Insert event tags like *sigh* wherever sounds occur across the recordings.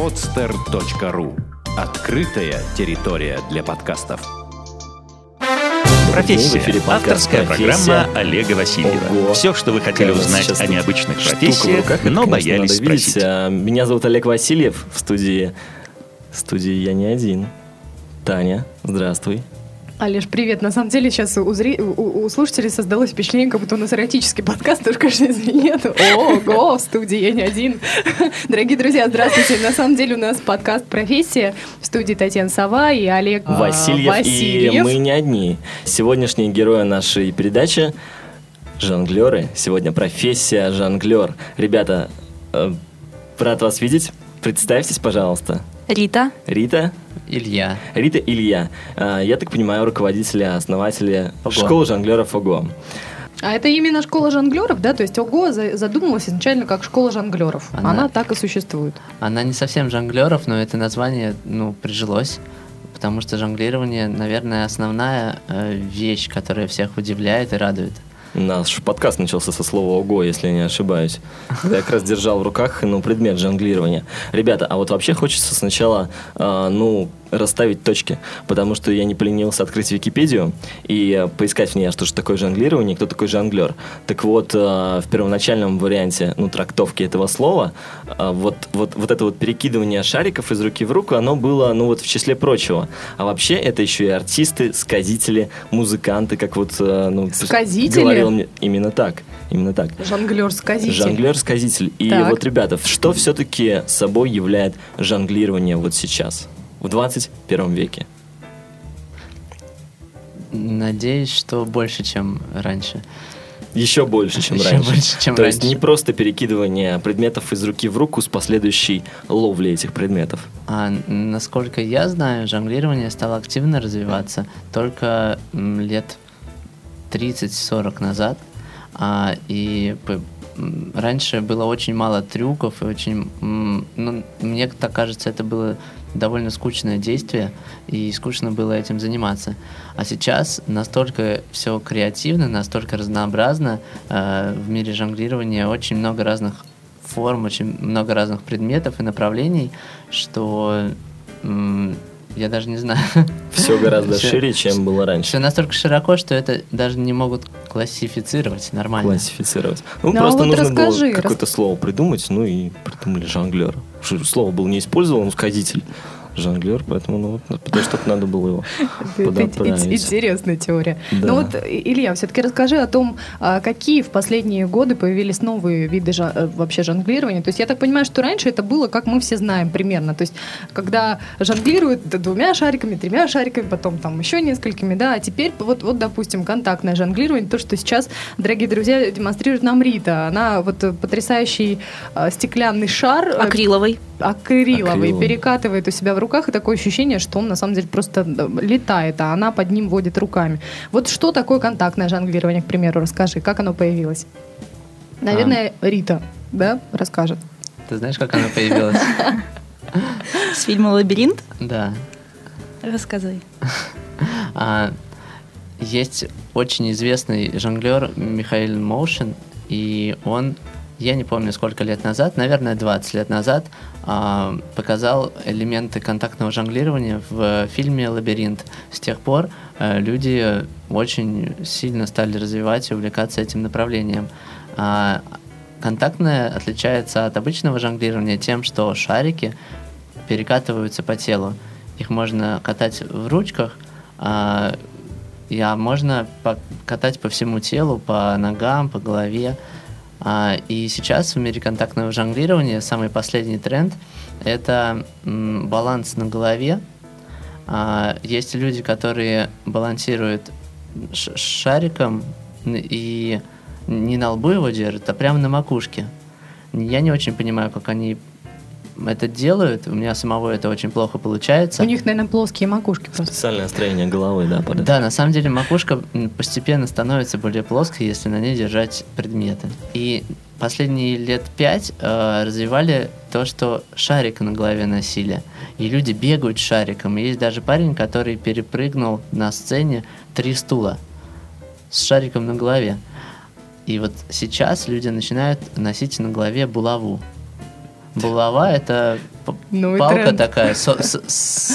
podster.ru Открытая территория для подкастов. Профессия. Авторская «Профессия». программа Олега Васильева. Ого. Все, что вы хотели нас узнать о необычных профессиях, руках, но конечно, боялись спросить. Меня зовут Олег Васильев. В студии... В студии я не один. Таня, здравствуй. Олеж, привет. На самом деле сейчас у, зри- у- у слушателей создалось впечатление, как будто у нас эротический подкаст, только конечно, если нет. Ого, в студии я не один. Дорогие друзья, здравствуйте. На самом деле у нас подкаст «Профессия». В студии Татьяна Сова и Олег а, Васильев, Васильев. и мы не одни. Сегодняшние герои нашей передачи – жонглеры. Сегодня профессия жонглер. Ребята, э, рад вас видеть. Представьтесь, пожалуйста. Рита. Рита? Илья. Рита Илья. Э, Я так понимаю, руководителя, основателя Ого. школы жонглеров ОГО. А это именно школа жонглеров, да? То есть ОГО за- задумывалась изначально как школа жонглеров. Она- Она так и существует. Она не совсем жонглеров, но это название, ну, прижилось. Потому что жонглирование, наверное, основная э, вещь, которая всех удивляет и радует. Наш подкаст начался со слова «ого», если я не ошибаюсь. Я как раз держал в руках ну, предмет жонглирования. Ребята, а вот вообще хочется сначала, э, ну, расставить точки, потому что я не поленился открыть Википедию и э, поискать в ней, а что же такое жонглирование, кто такой жонглер. Так вот, э, в первоначальном варианте, ну, трактовки этого слова, э, вот, вот, вот это вот перекидывание шариков из руки в руку, оно было, ну, вот в числе прочего. А вообще это еще и артисты, сказители, музыканты, как вот, ну, Сказители? говорил мне именно так, именно так. Жонглер-сказитель. Жонглер-сказитель. И Так. вот, ребята, что все-таки собой являет жонглирование вот сейчас, в 21 веке? Надеюсь, что больше, чем раньше. Еще больше, чем Еще раньше. больше, чем То есть раньше. не просто перекидывание предметов из руки в руку с последующей ловлей этих предметов. А насколько я знаю, жонглирование стало активно развиваться только лет 30-40 назад. А, и раньше было очень мало трюков, и очень, ну, мне так кажется, это было довольно скучное действие, и скучно было этим заниматься. А сейчас настолько все креативно, настолько разнообразно э, в мире жонглирования, очень много разных форм, очень много разных предметов и направлений, что я даже не знаю. Все гораздо Всё- шире, чем было раньше. Все настолько широко, что это даже не могут классифицировать нормально. Классифицировать. Ну, Ну, а просто вот нужно расскажи, было какое-то слово придумать, ну и придумали жонглер. Слово было не использовано, ну, сказитель. Жонглер, поэтому, ну, вот, потому что надо было его *laughs* ин- интересная теория. Да. Ну вот, Илья, все-таки расскажи о том, а, какие в последние годы появились новые виды жон- э, вообще жонглирования. То есть я так понимаю, что раньше это было, как мы все знаем примерно. То есть когда жонглируют двумя шариками, тремя шариками, потом там еще несколькими, да, а теперь вот, вот допустим, контактное жонглирование, то, что сейчас, дорогие друзья, демонстрирует нам Рита. Она вот потрясающий а, стеклянный шар, э, Акриловый. акриловый, Акриловый. перекатывает у себя в руках, и такое ощущение, что он на самом деле просто летает, а она под ним водит руками. Вот что такое контактное жонглирование, к примеру, расскажи, как оно появилось? Наверное, Рита, да, расскажет. Ты знаешь, как оно появилось? *laughs* С фильма «Лабиринт». Да. Рассказывай. А, есть очень известный жонглер Михаил Моушен, и он, я не помню сколько лет назад, наверное, 20 лет назад, а, показал элементы контактного жонглирования в фильме «Лабиринт». С тех пор э, люди очень сильно стали развивать и увлекаться этим направлением. А, контактное отличается от обычного жонглирования тем, что шарики перекатываются по телу. Их можно катать в ручках, а, а можно катать по всему телу, по ногам, по голове. А, и сейчас в мире контактного жонглирования самый последний тренд – это баланс на голове. А, есть люди, которые балансируют шариком и не на лбу его держат, а прямо на макушке. Я не очень понимаю, как они это делают. У меня самого это очень плохо получается. У них, наверное, плоские макушки просто. Специальное строение головы, да, под это. Да, на самом деле макушка постепенно становится более плоской, если на ней держать предметы. И последние лет пять э, развивали то, что шарик на голове носили. И люди бегают с шариком. И есть даже парень, который перепрыгнул на сцене три стула с шариком на голове. И вот сейчас люди начинают носить на голове булаву. Булава это п- Ну палка тренд. такая, со- с-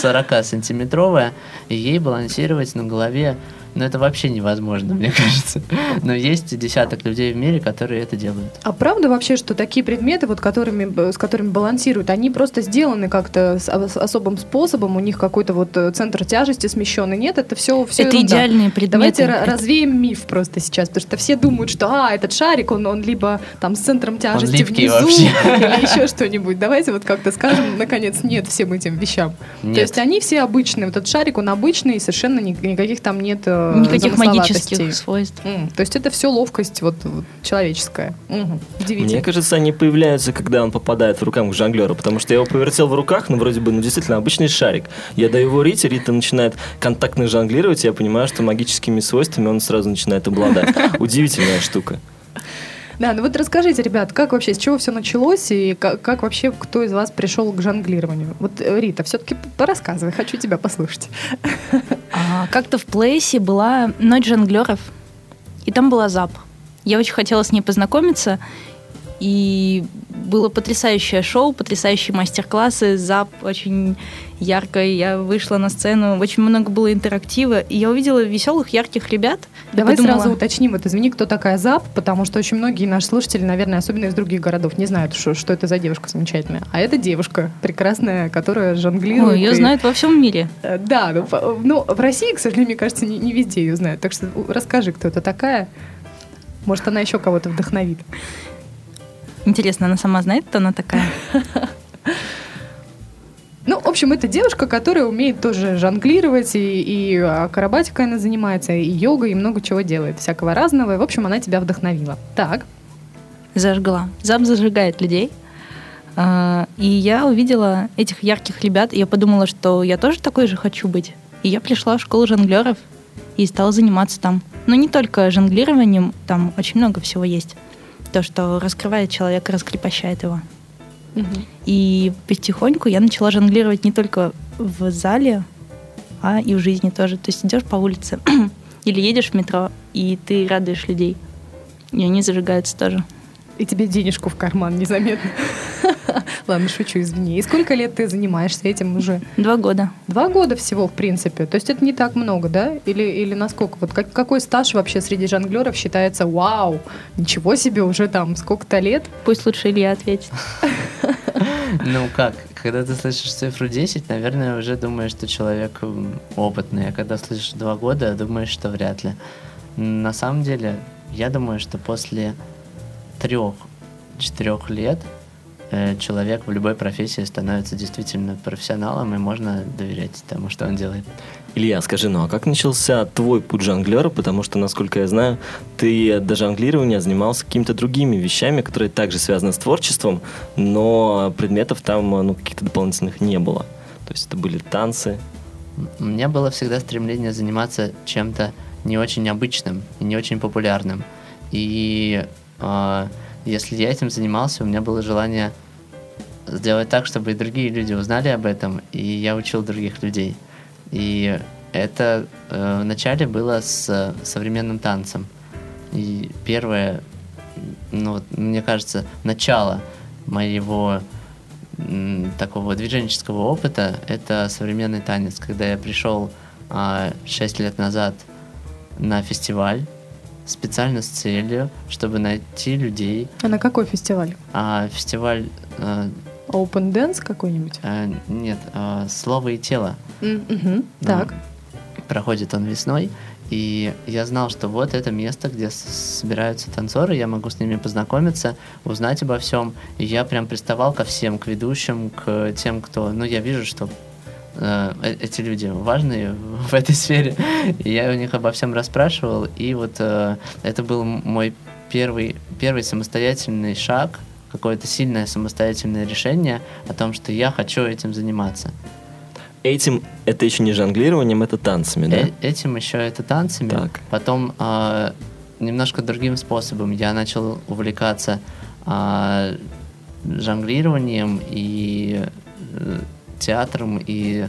40-сантиметровая, и ей балансировать на голове, ну это вообще невозможно, мне кажется. Но есть десяток людей в мире, которые это делают. А правда вообще, что такие предметы, вот которыми, с которыми балансируют, они просто сделаны как-то с ос- особым способом, у них какой-то вот э, центр тяжести смещенный? Нет, это все, все Это идеальные предметы. Давайте ра- развеем миф просто сейчас, потому что все думают, что а, этот шарик, он, он либо там с центром тяжести внизу вообще. *laughs* или еще что-нибудь. Давайте вот как-то скажем, наконец, нет всем этим вещам. То Нет. есть они все обычные. Вот этот шарик, он обычный, и совершенно ни- никаких там нет э, Никаких замысловатостей. магических свойств. М, То есть это все ловкость вот, вот человеческая. Мгм. Удивительно. Мне кажется, они появляются, когда он попадает в рукам к жонглеру, потому что я его повертел в руках, ну, вроде бы, ну, действительно, обычный шарик. Я даю его Рите, Рита начинает контактно жонглировать, и я понимаю, что магическими свойствами он сразу начинает обладать. Удивительная штука. Да, ну вот расскажите, ребят, как вообще, с чего все началось и как, как вообще кто из вас пришел к жонглированию? Вот, э, Рита, все-таки порассказывай, хочу тебя послушать. А, Как-то в Плейсе была ночь жонглеров, и там была ЗАП. Я очень хотела с ней познакомиться, и было потрясающее шоу, потрясающие мастер-классы, ЗАП очень ярко, я вышла на сцену, очень много было интерактива, и я увидела веселых, ярких ребят. Давай подумала, сразу уточним, вот извини, кто такая ЗАП, потому что очень многие наши слушатели, наверное, особенно из других городов, не знают, что, что это за девушка замечательная. А это девушка прекрасная, которая жонглирует. Ой, ее и- знают во всем мире. Э, Да, ну, ну, в России, к сожалению, мне кажется, не, не везде ее знают. Так что расскажи, кто это такая. Может, она еще кого-то вдохновит. Интересно, она сама знает, кто она такая? *laughs* Ну, в общем, это девушка, которая умеет тоже жонглировать, и, и акробатикой она занимается, и йогой, и много чего делает, всякого разного. И, в общем, она тебя вдохновила. Так, Зажгла. ЗАП зажигает людей. А, И я увидела этих ярких ребят, и я подумала, что я тоже такой же хочу быть. И я пришла в школу жонглеров и стала заниматься там. Но не только жонглированием, там очень много всего есть. То, что раскрывает человека, раскрепощает его. И потихоньку я начала жонглировать не только в зале, а и в жизни тоже. То есть идешь по улице *clears throat* или едешь в метро, и ты радуешь людей. И они зажигаются тоже. И тебе денежку в карман незаметно. *laughs* Ладно, шучу, извини. И сколько лет ты занимаешься этим уже? Два года. Два года всего, в принципе. То есть это не так много, да? Или, или насколько? Вот как- какой стаж вообще среди жонглеров считается вау? Ничего себе, уже там сколько-то лет? Пусть лучше Илья ответит. *laughs* Ну как, когда ты слышишь цифру 10, наверное, уже думаешь, что человек опытный, а когда слышишь 2 года, думаешь, что вряд ли. На самом деле, я думаю, что после трех-четырех лет э, человек в любой профессии становится действительно профессионалом, и можно доверять тому, что он делает. Илья, скажи, ну а как начался твой путь жонглера? Потому что, насколько я знаю, ты до жонглирования занимался какими-то другими вещами, которые также связаны с творчеством, но предметов там ну, каких-то дополнительных не было. То есть это были танцы. У меня было всегда стремление заниматься чем-то не очень обычным и не очень популярным. И если я этим занимался, у меня было желание сделать так, чтобы и другие люди узнали об этом, и я учил других людей. И это э, вначале было с э, современным танцем. И первое, ну, мне кажется, начало моего м, такого движенческого опыта это современный танец. Когда я пришел а, 6 лет назад на фестиваль специально с целью, чтобы найти людей. А на какой фестиваль? А, фестиваль э, Open Dance какой-нибудь? э, нет, э, слово и тело. М, мгм. Ну, Так. проходит он весной, и я знал, что вот это место, где собираются танцоры, я могу с ними познакомиться, узнать обо всем. И я прям приставал ко всем, к ведущим, к тем, кто... Ну, я вижу, что э, э- эти люди важные в этой сфере. И я у них обо всем расспрашивал, и вот э, это был мой первый, первый самостоятельный шаг, какое-то сильное самостоятельное решение о том, что я хочу этим заниматься. Этим это еще не жонглированием, это танцами, да? Э- этим еще это танцами. Так. Потом а, немножко другим способом я начал увлекаться а, жонглированием и э, театром и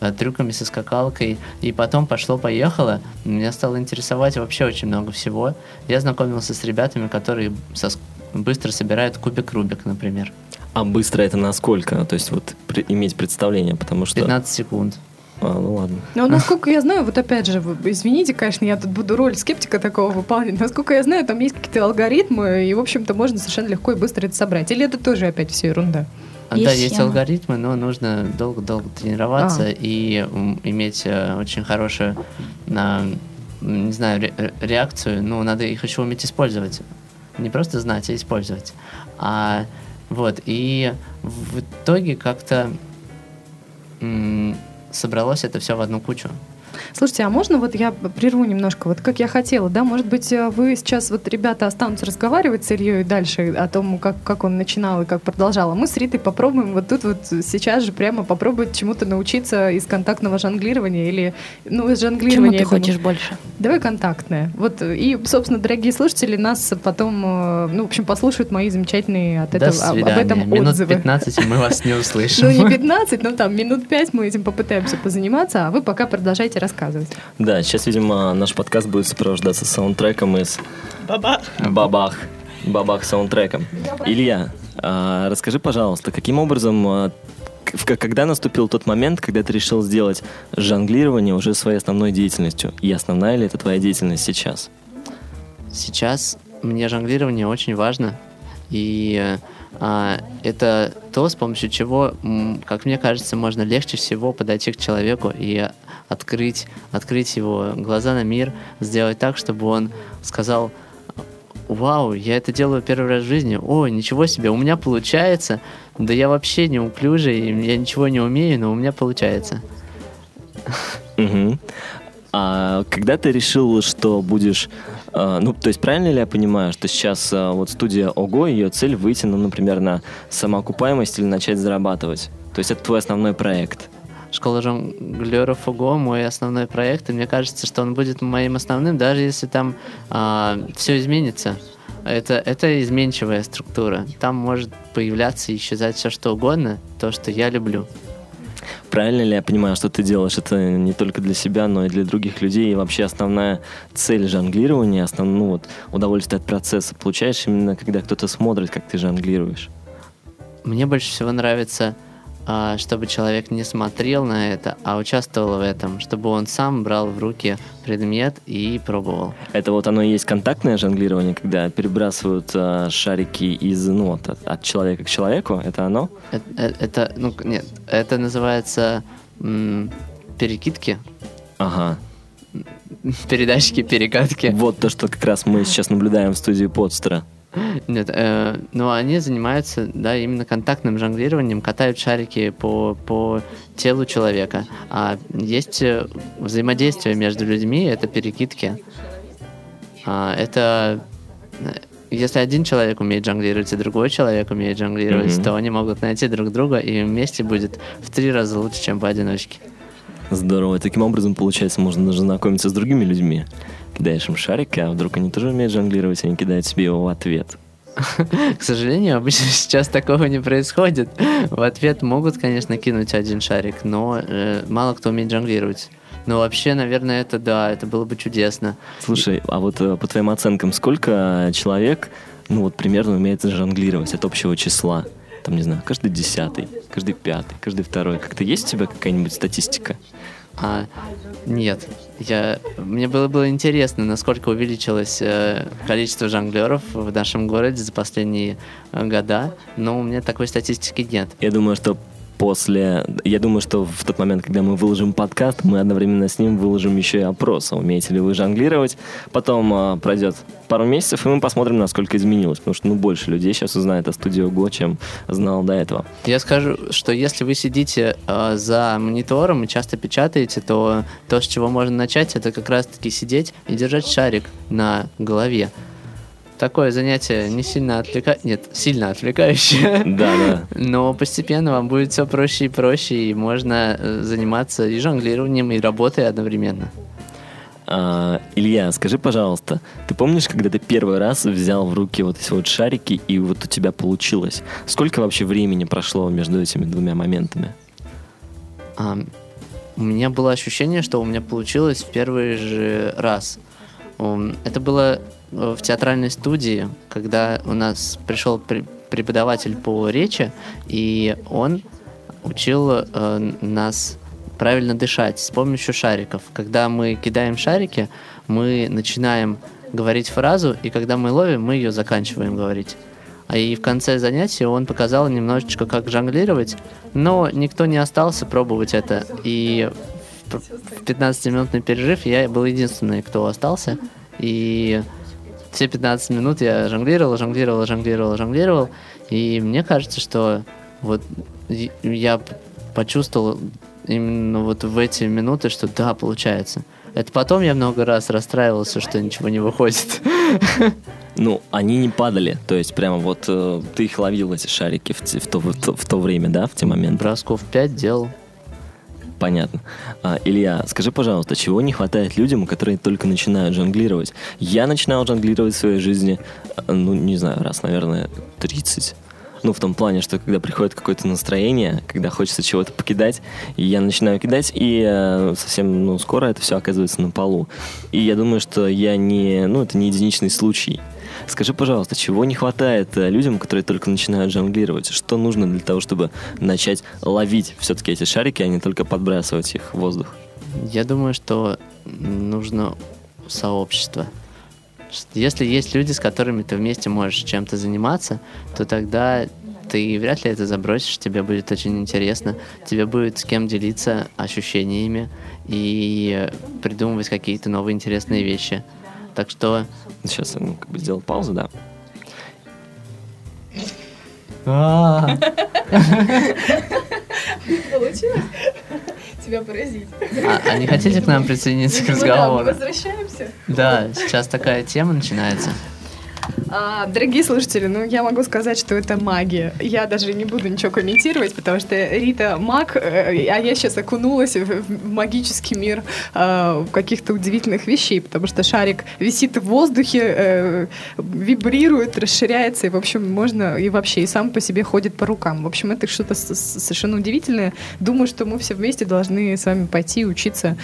э, трюками со скакалкой. И потом пошло-поехало. Меня стало интересовать вообще очень много всего. Я знакомился с ребятами, которые со быстро собирают кубик Рубик, например. А быстро это насколько? То есть вот при- иметь представление, потому что... 15 секунд. А, ну ладно. Ну, насколько я знаю, вот опять же, извините, конечно, я тут буду роль скептика такого выполнять. Насколько я знаю, там есть какие-то алгоритмы, и, в общем-то, можно совершенно легко и быстро это собрать. Или это тоже опять все ерунда? Да, есть схема. алгоритмы, но нужно долго-долго тренироваться А. и иметь э, очень хорошую, не знаю, ре- ре- реакцию. Ну, надо их еще уметь использовать. Не просто знать, а использовать. А вот, и в итоге как-то собралось это все в одну кучу. Слушайте, а можно вот я прерву немножко, вот как я хотела, да, может быть, э, вы сейчас, вот ребята останутся разговаривать с Ильей дальше о том, как, как он начинал и как продолжал, а мы с Ритой попробуем вот тут вот сейчас же прямо попробовать чему-то научиться из контактного жонглирования или, ну, из Чему жонглирования. ты я думаю, хочешь больше? Давай контактное. Вот, и, собственно, дорогие слушатели нас потом, э, ну, в общем, послушают мои замечательные от До этого, об- свидания. об этом Минут отзывы. 15 и мы вас не *laughs* Ну, услышим. не 15, но там минут 5 мы этим попытаемся позаниматься, а вы пока продолжайте рассказывать. Да, сейчас, видимо, наш подкаст будет сопровождаться саундтреком из... Бабах. Бабах. Бабах саундтреком. Илья, а, расскажи, пожалуйста, каким образом... а, когда наступил тот момент, когда ты решил сделать жонглирование уже своей основной деятельностью? И основная ли это твоя деятельность сейчас? Сейчас мне жонглирование очень важно. И а, это то, с помощью чего, как мне кажется, можно легче всего подойти к человеку и открыть, открыть его глаза на мир, сделать так, чтобы он сказал, вау, я это делаю первый раз в жизни, о, ничего себе, у меня получается, да я вообще неуклюжий, я ничего не умею, но у меня получается. Мгм. А когда ты решил, что будешь... а, ну, то есть правильно ли я понимаю, что сейчас а, вот студия ОГО, ее цель выйти, ну, например, на самоокупаемость или начать зарабатывать? То есть это твой основной проект? Школа жонглеров ОГО мой основной проект, и мне кажется, что он будет моим основным, даже если там все изменится. Это, это изменчивая структура. Там может появляться и исчезать все что угодно, то, что я люблю. Правильно ли я понимаю, что ты делаешь это не только для себя, но и для других людей? И вообще основная цель жонглирования, основное ну, вот, удовольствие от процесса получаешь именно когда кто-то смотрит, как ты жонглируешь? Мне больше всего нравится, а, чтобы человек не смотрел на это, а участвовал в этом, чтобы он сам брал в руки предмет и пробовал. Это вот оно и есть контактное жонглирование, когда перебрасывают а, шарики из, ну, вот, от, от человека к человеку, это оно? Это, э, это- ну, нет, это называется м, перекидки, Ага. передачки, перекатки. Вот то, что как раз мы сейчас наблюдаем в студии Подстера. *laughs* Нет, э, но они занимаются, да, именно контактным жонглированием, катают шарики по, по телу человека. А есть э, взаимодействие между людьми, это перекидки. А, это э, если один человек умеет жонглировать, и другой человек умеет жонглировать, Мгм. то они могут найти друг друга, и вместе будет в три раза лучше, чем поодиночке. Здорово. И таким образом, получается, можно даже знакомиться с другими людьми. Кидаешь им шарик, а вдруг они тоже умеют жонглировать, и они кидают себе его в ответ. К сожалению, обычно *laughs* сейчас такого не происходит. В ответ могут, конечно, кинуть один шарик, но э, мало кто умеет жонглировать. Но вообще, наверное, это да, это было бы чудесно. Слушай, а вот э, по твоим оценкам, сколько человек, ну вот примерно умеет жонглировать от общего числа? Там, не знаю, каждый десятый, каждый пятый, каждый второй. Как-то есть у тебя какая-нибудь статистика? А, нет, я, мне было, было интересно, насколько увеличилось э, количество жонглеров в нашем городе за последние э, года, но у меня такой статистики нет. Я думаю, что после... Я думаю, что в тот момент, когда мы выложим подкаст, мы одновременно с ним выложим еще и опрос. Умеете ли вы жонглировать? Потом а, пройдет пару месяцев, и мы посмотрим, насколько изменилось. Потому что ну, больше людей сейчас узнает о студии ОГО, чем знал до этого. Я скажу, что если вы сидите э, за монитором и часто печатаете, то то, с чего можно начать, это как раз-таки сидеть и держать шарик на голове. Такое занятие не сильно отвлекающее, нет, сильно отвлекающее, Да, да. *laughs* но постепенно вам будет все проще и проще, и можно э, заниматься и жонглированием, и работой одновременно. А, Илья, скажи, пожалуйста, ты помнишь, когда ты первый раз взял в руки вот эти вот шарики, и вот у тебя получилось? Сколько вообще времени прошло между этими двумя моментами? А, у меня было ощущение, что у меня получилось в первый же раз. Это было в театральной студии, когда у нас пришел при- преподаватель по речи, и он учил э, нас правильно дышать с помощью шариков. Когда мы кидаем шарики, мы начинаем говорить фразу, и когда мы ловим, мы ее заканчиваем говорить. А и в конце занятия он показал немножечко, как жонглировать, но никто не остался пробовать это. И в 15-минутный перерыв я был единственный, кто остался. И все 15 минут я жонглировал, жонглировал, жонглировал, жонглировал. И мне кажется, что вот я почувствовал именно вот в эти минуты, что да, получается. Это потом я много раз расстраивался, что ничего не выходит. *laughs* Ну, они не падали, то есть прямо вот э, ты их ловил, эти шарики, в, в, то, в, то, в то время, да, в те моменты? Бросков 5 делал. Понятно. А, Илья, скажи, пожалуйста, чего не хватает людям, которые только начинают жонглировать? Я начинал жонглировать в своей жизни, э, ну, не знаю, раз, наверное, 30. Ну, в том плане, что когда приходит какое-то настроение, когда хочется чего-то покидать, я начинаю кидать, и э, совсем ну, скоро это все оказывается на полу. И я думаю, что я не, ну, это не единичный случай. Скажи, пожалуйста, чего не хватает э, людям, которые только начинают жонглировать? Что нужно для того, чтобы начать ловить все-таки эти шарики, а не только подбрасывать их в воздух? Я думаю, что нужно сообщество. Если есть люди, с которыми ты вместе можешь чем-то заниматься, то тогда ты вряд ли это забросишь, тебе будет очень интересно, тебе будет с кем делиться ощущениями и придумывать какие-то новые интересные вещи. Так что... Сейчас я ну, как бы сделал паузу, да. А. Получилось? Тебя поразить. А, а не хотите к нам присоединиться к Мы разговору? возвращаемся. Да, сейчас такая тема начинается. А, дорогие слушатели, ну я могу сказать, что это магия. Я даже не буду ничего комментировать, потому что Рита маг, э, а я сейчас окунулась в, магический мир э, каких-то удивительных вещей, потому что шарик висит в воздухе, э, вибрирует, расширяется, и, в общем, можно и вообще и сам по себе ходит по рукам. В общем, это что-то совершенно удивительное. Думаю, что мы все вместе должны с вами пойти учиться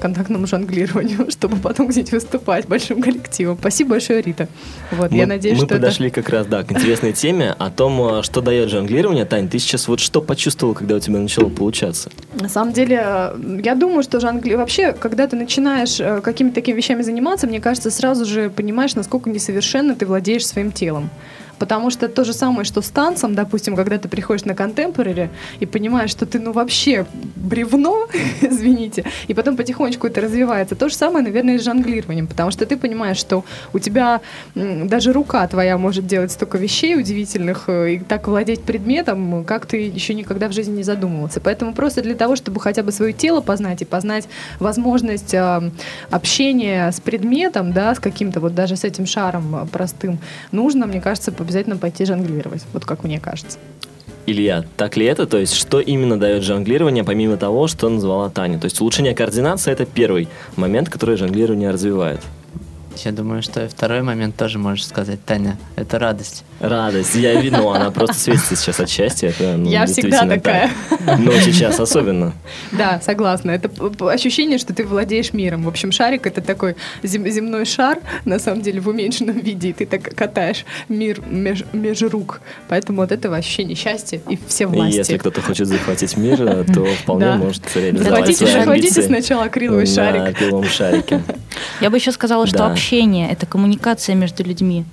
контактному жонглированию, *laughs* чтобы потом где-нибудь выступать большим коллективом. Спасибо большое, Рита. Вот, мы, я надеюсь, мы что подошли как раз, да, к интересной теме о том, э, что дает жонглирование. Тань, ты сейчас вот что почувствовал, когда у тебя начало получаться? это на самом деле, э, я думаю, что жонгли... вообще, когда ты начинаешь э, какими-то такими вещами заниматься, мне кажется, сразу же понимаешь, насколько несовершенно ты владеешь своим телом. Потому что то же самое, что с танцем, допустим, когда ты приходишь на контемпорари и понимаешь, что ты, ну, вообще бревно, *laughs* извините, и потом потихонечку это развивается. То же самое, наверное, и с жонглированием, потому что ты понимаешь, что у тебя даже рука твоя может делать столько вещей удивительных э, и так владеть предметом, как ты еще никогда в жизни не задумывался. Поэтому просто для того, чтобы хотя бы свое тело познать и познать возможность э, общения с предметом, да, с каким-то вот даже с этим шаром э, простым, нужно, мне кажется, обязательно пойти жонглировать. Вот как мне кажется. Илья, так ли это? То есть, что именно дает жонглирование, помимо того, что назвала Таня? То есть, улучшение координации – это первый момент, который жонглирование развивает. Я думаю, что и второй момент тоже можешь сказать, Таня. Это радость. Радость. Я видно, она просто светится сейчас от счастья. Это, ну, Я всегда такая. так. Но сейчас особенно. Да, согласна. Это ощущение, что ты владеешь миром. В общем, шарик это такой зем- земной шар, на самом деле, в уменьшенном виде, и ты так катаешь мир меж, меж рук. Поэтому от этого ощущение счастья и все И власти. если кто-то хочет захватить мир, э, то *laughs* вполне Да. может реализовать Захватите, свои захватите амбиции сначала акриловый на шарик. акриловом шарике. *laughs* Я бы еще сказала, что Да. Общение это коммуникация между людьми.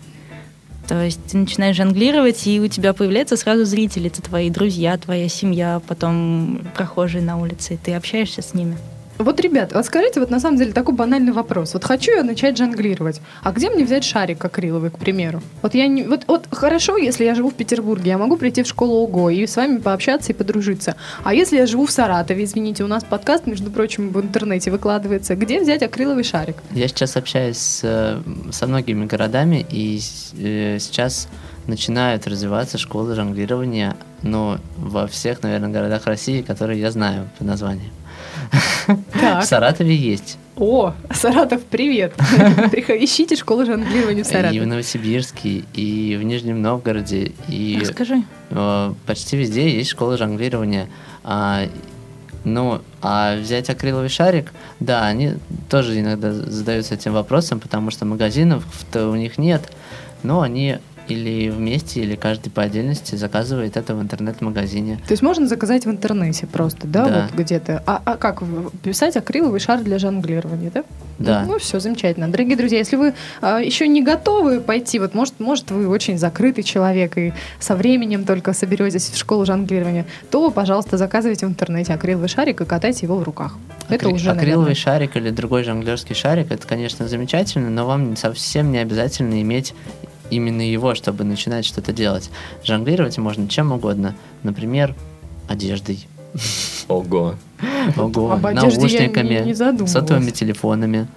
То есть ты начинаешь жонглировать, и у тебя появляются сразу зрители, это твои друзья, твоя семья, потом прохожие на улице, и ты общаешься с ними. Вот, ребят, вот скажите, вот на самом деле такой банальный вопрос. Вот хочу я начать жонглировать, а где мне взять шарик акриловый, к примеру? Вот я не... Вот, вот хорошо, если я живу в Петербурге, я могу прийти в школу ОГО и с вами пообщаться и подружиться. А если я живу в Саратове, извините, у нас подкаст, между прочим, в интернете выкладывается, где взять акриловый шарик? Я сейчас общаюсь с, э, со многими городами, и э, сейчас начинают развиваться школы жонглирования, но во всех, наверное, городах России, которые я знаю по названию. Так. В Саратове есть. О, Саратов, привет! *laughs* Ищите школу жонглирования в И в Саратове. Новосибирске, и в Нижнем Новгороде, и Расскажи. э, почти везде есть школа жонглирования. А, ну, а взять акриловый шарик, да, они тоже иногда задаются этим вопросом, потому что магазинов-то у них нет, но они или вместе, или каждый по отдельности заказывает это в интернет-магазине. То есть можно заказать в интернете просто, да, Да. вот где-то. А, а как писать акриловый шар для жонглирования, да? Да. Ну, все, замечательно. Дорогие друзья, если вы а, еще не готовы пойти, вот может, может вы очень закрытый человек и со временем только соберетесь в школу жонглирования, то, пожалуйста, заказывайте в интернете акриловый шарик и катайте его в руках. Это Акри- уже, Акриловый наверное, шарик или другой жонглерский шарик, это, конечно, замечательно, но вам совсем не обязательно иметь именно его, чтобы начинать что-то делать. Жонглировать можно чем угодно. Например, одеждой, Ого. ого, Об одежде я наушниками, не- сотовыми телефонами.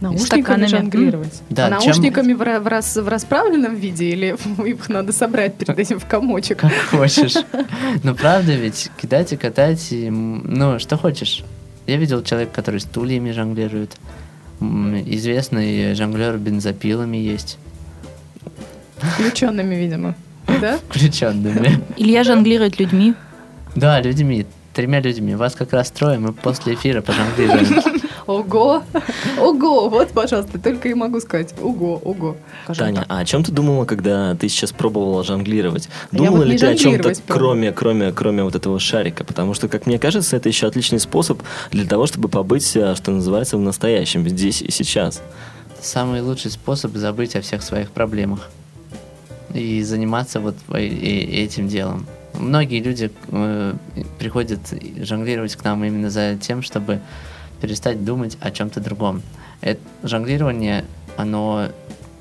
наушниками жонглировать. Да, а наушниками в, ра- в рас- в расправленном виде или *laughs* их надо собрать перед этим в комочек? Как хочешь. Ну, правда ведь, кидать и катать, ну, что хочешь. Я видел человека, который стульями жонглирует. Известный жонглер бензопилами есть. Включенными, видимо. Да? Включенными. Илья жонглирует людьми. Да, людьми. Тремя людьми. Вас как раз трое, мы после эфира пожонглируем. Ого! Ого! Вот, пожалуйста, только и могу сказать. Ого, ого. Таня, а о чем ты думала, когда ты сейчас пробовала жонглировать? Думала вот ли ты о чем-то, кроме, кроме, кроме вот этого шарика? Потому что, как мне кажется, это еще отличный способ для того, чтобы побыть, а, что называется, в настоящем, здесь и сейчас. Самый лучший способ забыть о всех своих проблемах и заниматься вот этим делом. Многие люди э, приходят жонглировать к нам именно за тем, чтобы перестать думать о чем-то другом. Это, жонглирование, оно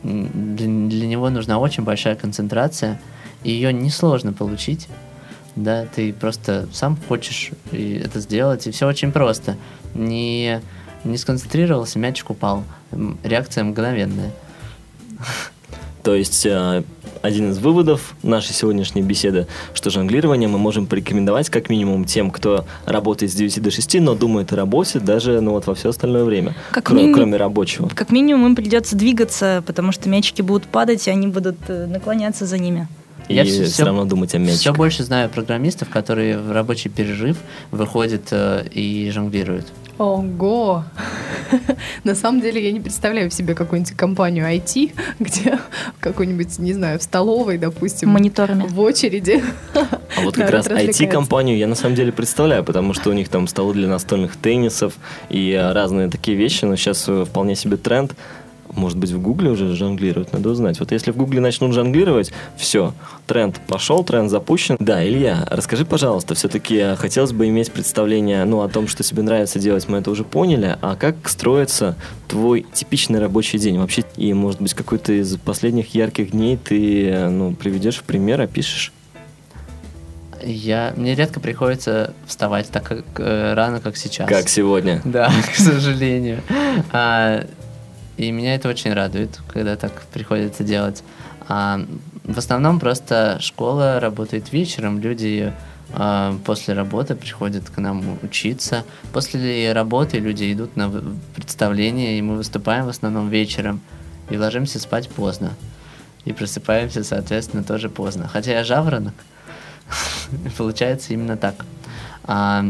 для, для него нужна очень большая концентрация, и ее несложно получить. Да, ты просто сам хочешь это сделать, и все очень просто. Не, не сконцентрировался, мячик упал. Реакция мгновенная. *laughs* То есть э, один из выводов нашей сегодняшней беседы, что жонглирование мы можем порекомендовать как минимум тем, кто работает с 9 до 6, но думает о работе даже ну, вот во все остальное время, Как кро- минимум- кроме рабочего. Как минимум им придется двигаться, потому что мячики будут падать, и они будут э, наклоняться за ними. И Я все, всё- равно думать о мячике. Все больше знаю программистов, которые в рабочий перерыв выходят э, и жонглируют. Ого! *laughs* На самом деле я не представляю себе какую-нибудь компанию IT, *laughs* где какой-нибудь, не знаю, в столовой, допустим, Мониторами. в очереди. *laughs* А вот как раз. IT-компанию я на самом деле представляю, потому что у них там столы для настольных теннисов и а, разные такие вещи, но сейчас э, вполне себе тренд. Может быть, в Гугле уже жонглируют, надо узнать. Вот если в Гугле начнут жонглировать, все, тренд пошел, тренд запущен. Да, Илья, расскажи, пожалуйста, все-таки хотелось бы иметь представление, ну, о том, что тебе нравится делать, мы это уже поняли, а как строится твой типичный рабочий день вообще? И, может быть, какой-то из последних ярких дней ты, ну, приведешь в пример, опишешь? Я, мне редко приходится вставать так как, э, рано, как сейчас. Как сегодня? Да, *laughs* к сожалению. А, и меня это очень радует, когда так приходится делать. А, в основном просто школа работает вечером, люди а, после работы приходят к нам учиться. После работы люди идут на представление, и мы выступаем в основном вечером. И ложимся спать поздно. И просыпаемся, соответственно, тоже поздно. Хотя я жаворонок, *laughs* получается именно так. А,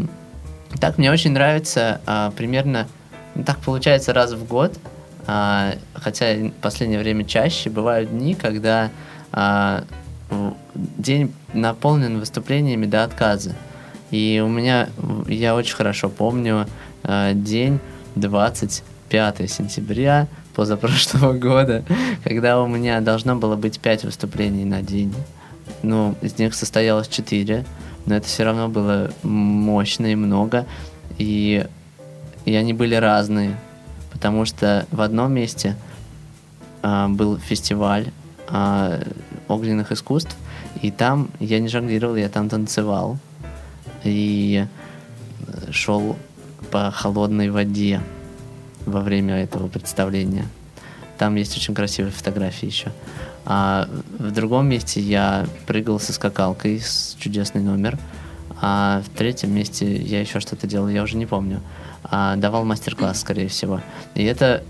так, мне очень нравится а, примерно, ну, так получается раз в год, а, хотя в последнее время чаще, бывают дни, когда а, день наполнен выступлениями до отказа. И у меня, я очень хорошо помню а, день 25 сентября позапрошлого *laughs* года, когда у меня должно было быть 5 выступлений на день. Ну, из них состоялось 4, но это все равно было мощно и много. И, и они были разные, потому что в одном месте а, был фестиваль а, огненных искусств, и там я не жонглировал, я там танцевал. И э, шел по холодной воде во время этого представления. Там есть очень красивые фотографии еще. А в другом месте я прыгал со скакалкой с чудесный номер. А в третьем месте я еще что-то делал, я уже не помню. А, давал мастер-класс, скорее всего. И это,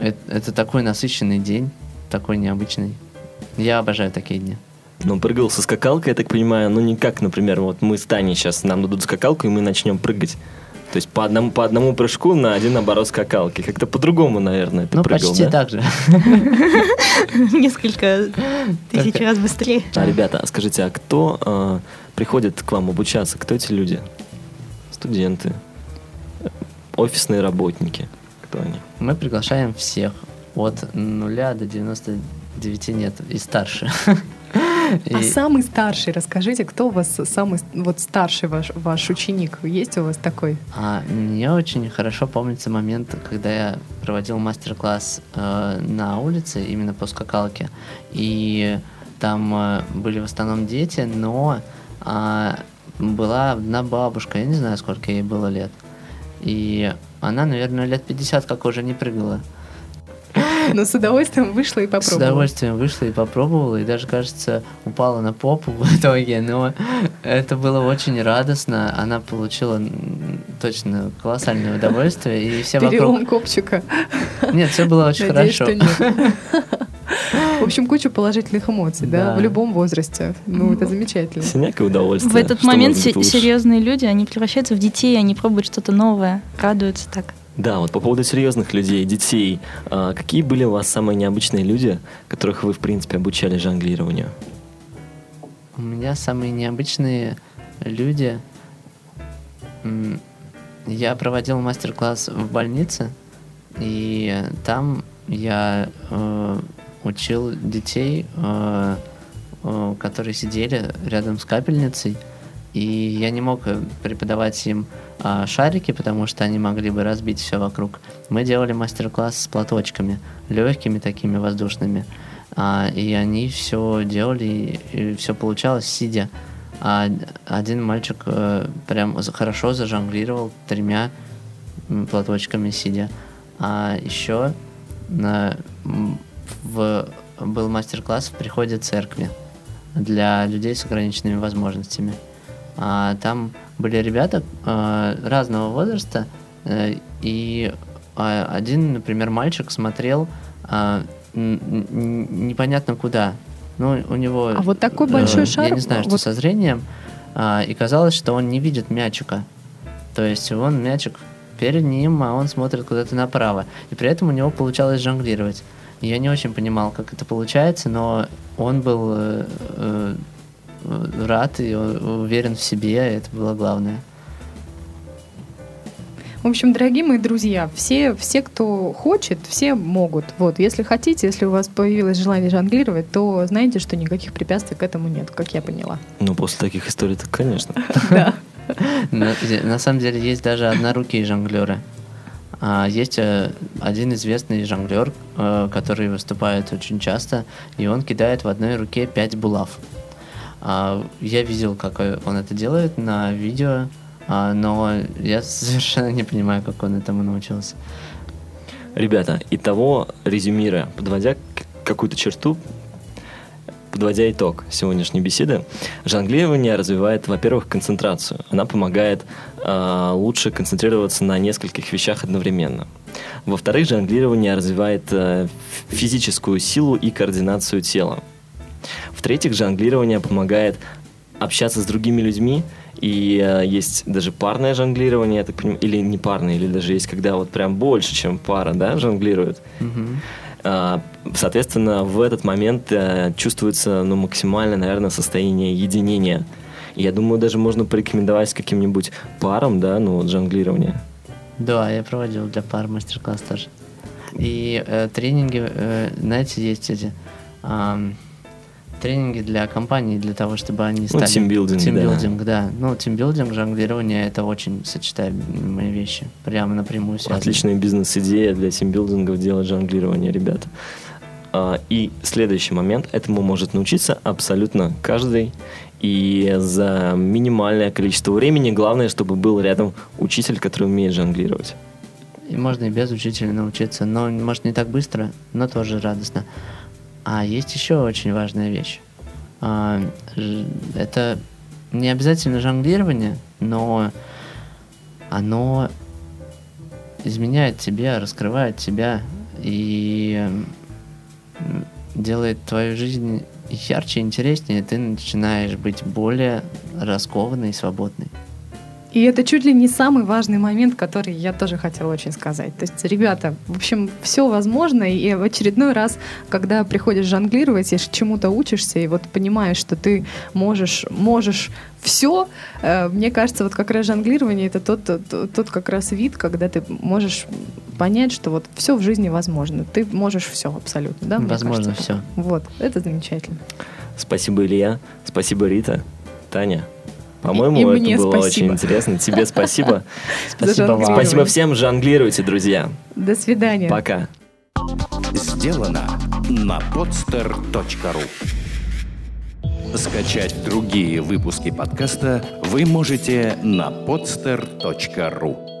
это, это такой насыщенный день, такой необычный. Я обожаю такие дни. Ну, прыгал со скакалкой, я так понимаю, ну не как, например, вот мы с Таней сейчас, нам дадут скакалку, и мы начнем прыгать. То есть по одному, по одному прыжку на один оборот скакалки. Как-то по-другому, наверное, ты ну, прыгал, почти да? так же. *laughs* Несколько тысяч раз быстрее. А, ребята, а скажите, а кто э, приходит к вам обучаться? Кто эти люди? Студенты? Э, Офисные работники? Кто они? Мы приглашаем всех. От нуля до 99 нет. И старше. *laughs* А И- самый старший, расскажите, кто у вас самый вот старший ваш, ваш ученик? Есть у вас такой? А, мне очень хорошо помнится момент, когда я проводил мастер-класс э, на улице, именно по скакалке. И там э, были в основном дети, но а, была одна бабушка, я не знаю, сколько ей было лет. И она, наверное, лет 50 как уже не прыгала. *gasps* Но с удовольствием вышла и С попробовала. удовольствием вышла и попробовала, и даже, кажется, упала на попу в итоге, но это было очень радостно. Она получила точно колоссальное удовольствие, и все Перелом вокруг... копчика. Нет, все было очень Надеюсь, хорошо. *laughs* *laughs* В общем, куча положительных эмоций, да, в любом возрасте. Ну, это замечательно. Синяк и удовольствие. В этот момент серьезные люди, они превращаются в детей, они пробуют что-то новое, радуются так. Да, вот по поводу серьезных людей, детей. а, какие были у вас самые необычные люди, которых вы, в принципе, обучали жонглированию? У меня самые необычные люди. Я проводил мастер-класс в больнице, и там я э, учил детей, э, э, которые сидели рядом с капельницей, и я не мог э, преподавать им а, шарики, потому что они могли бы разбить все вокруг. Мы делали мастер-класс с платочками, легкими такими воздушными. А, и они все делали, и, все получалось сидя. А один мальчик прям хорошо зажонглировал тремя платочками сидя. А еще на, в, был мастер-класс в приходе церкви для людей с ограниченными возможностями. А, там были ребята э, разного возраста, э, и а, один, например, мальчик смотрел а, непонятно куда. Ну, у него... А вот такой э, большой шар, Я не знаю, что вот- со зрением. а, и казалось, что он не видит мячика. То есть он мячик перед ним, а он смотрит куда-то направо. И при этом у него получалось жонглировать. И Я не очень понимал, как это получается, но он был э, э, рад и уверен в себе, это было главное. В общем, дорогие мои друзья, все, все, кто хочет, все могут. Вот, если хотите, если у вас появилось желание жонглировать, то знаете, что никаких препятствий к этому нет, как я поняла. Ну, после таких историй, так, конечно. *laughs* Да. *laughs* На самом деле есть даже однорукие жонглеры. А, есть э, один известный жонглер, э, который выступает очень часто, и он кидает в одной руке пять булав. А, я видел, как э, он это делает на видео, а, но я *laughs* совершенно не понимаю, как он этому научился. Ребята, итого, резюмируя, подводя какую-то черту, подводя итог сегодняшней беседы, жонглирование развивает, во-первых, концентрацию. Она помогает э, лучше концентрироваться на нескольких вещах одновременно. Во-вторых, жонглирование развивает э, физическую силу и координацию тела. В-третьих, жонглирование помогает общаться с другими людьми, и э, есть даже парное жонглирование, я так понимаю, или не парное, или даже есть, когда вот прям больше, чем пара, да, жонглируют. Мгм. А, Соответственно, в этот момент э, чувствуется ну, максимальное, наверное, состояние единения. Я думаю, даже можно порекомендовать с каким-нибудь паром, да, ну, вот жонглирование. Да, я проводил для пар мастер-класс тоже. И э, тренинги, э, знаете, есть эти ам, тренинги для компаний, для того, чтобы они стали... тимбилдинг, да. Тимбилдинг, да. Ну, тимбилдинг, жонглирование — это очень сочетаемые вещи. Прямо напрямую связаны. Отличная бизнес-идея для тимбилдингов делать жонглирование, ребята. А, И следующий момент. Этому может научиться абсолютно каждый. И за минимальное количество времени. Главное, чтобы был рядом учитель, который умеет жонглировать. И можно и без учителя научиться, но, может, не так быстро, но тоже радостно. А есть еще очень важная вещь. А, Это не обязательно жонглирование, но оно изменяет тебя, раскрывает тебя и делает твою жизнь ярче, интереснее, ты начинаешь быть более раскованной и свободной. И это чуть ли не самый важный момент, который я тоже хотела очень сказать. То есть, ребята, в общем, все возможно, и в очередной раз, когда приходишь жонглировать и чему-то учишься, и вот понимаешь, что ты можешь, можешь все, э, мне кажется, вот как раз жонглирование это тот, тот, тот как раз вид, когда ты можешь понять, что вот все в жизни возможно. Ты можешь все абсолютно, да? Возможно все. Вот, это замечательно. Спасибо, Илья. Спасибо, Рита. Таня. По-моему, это было спасибо. очень интересно. Тебе спасибо. *laughs* Спасибо вам. Спасибо всем. Жонглируйте, друзья. До свидания. Пока. Сделано на podster.ru Скачать другие выпуски подкаста вы можете на podster.ru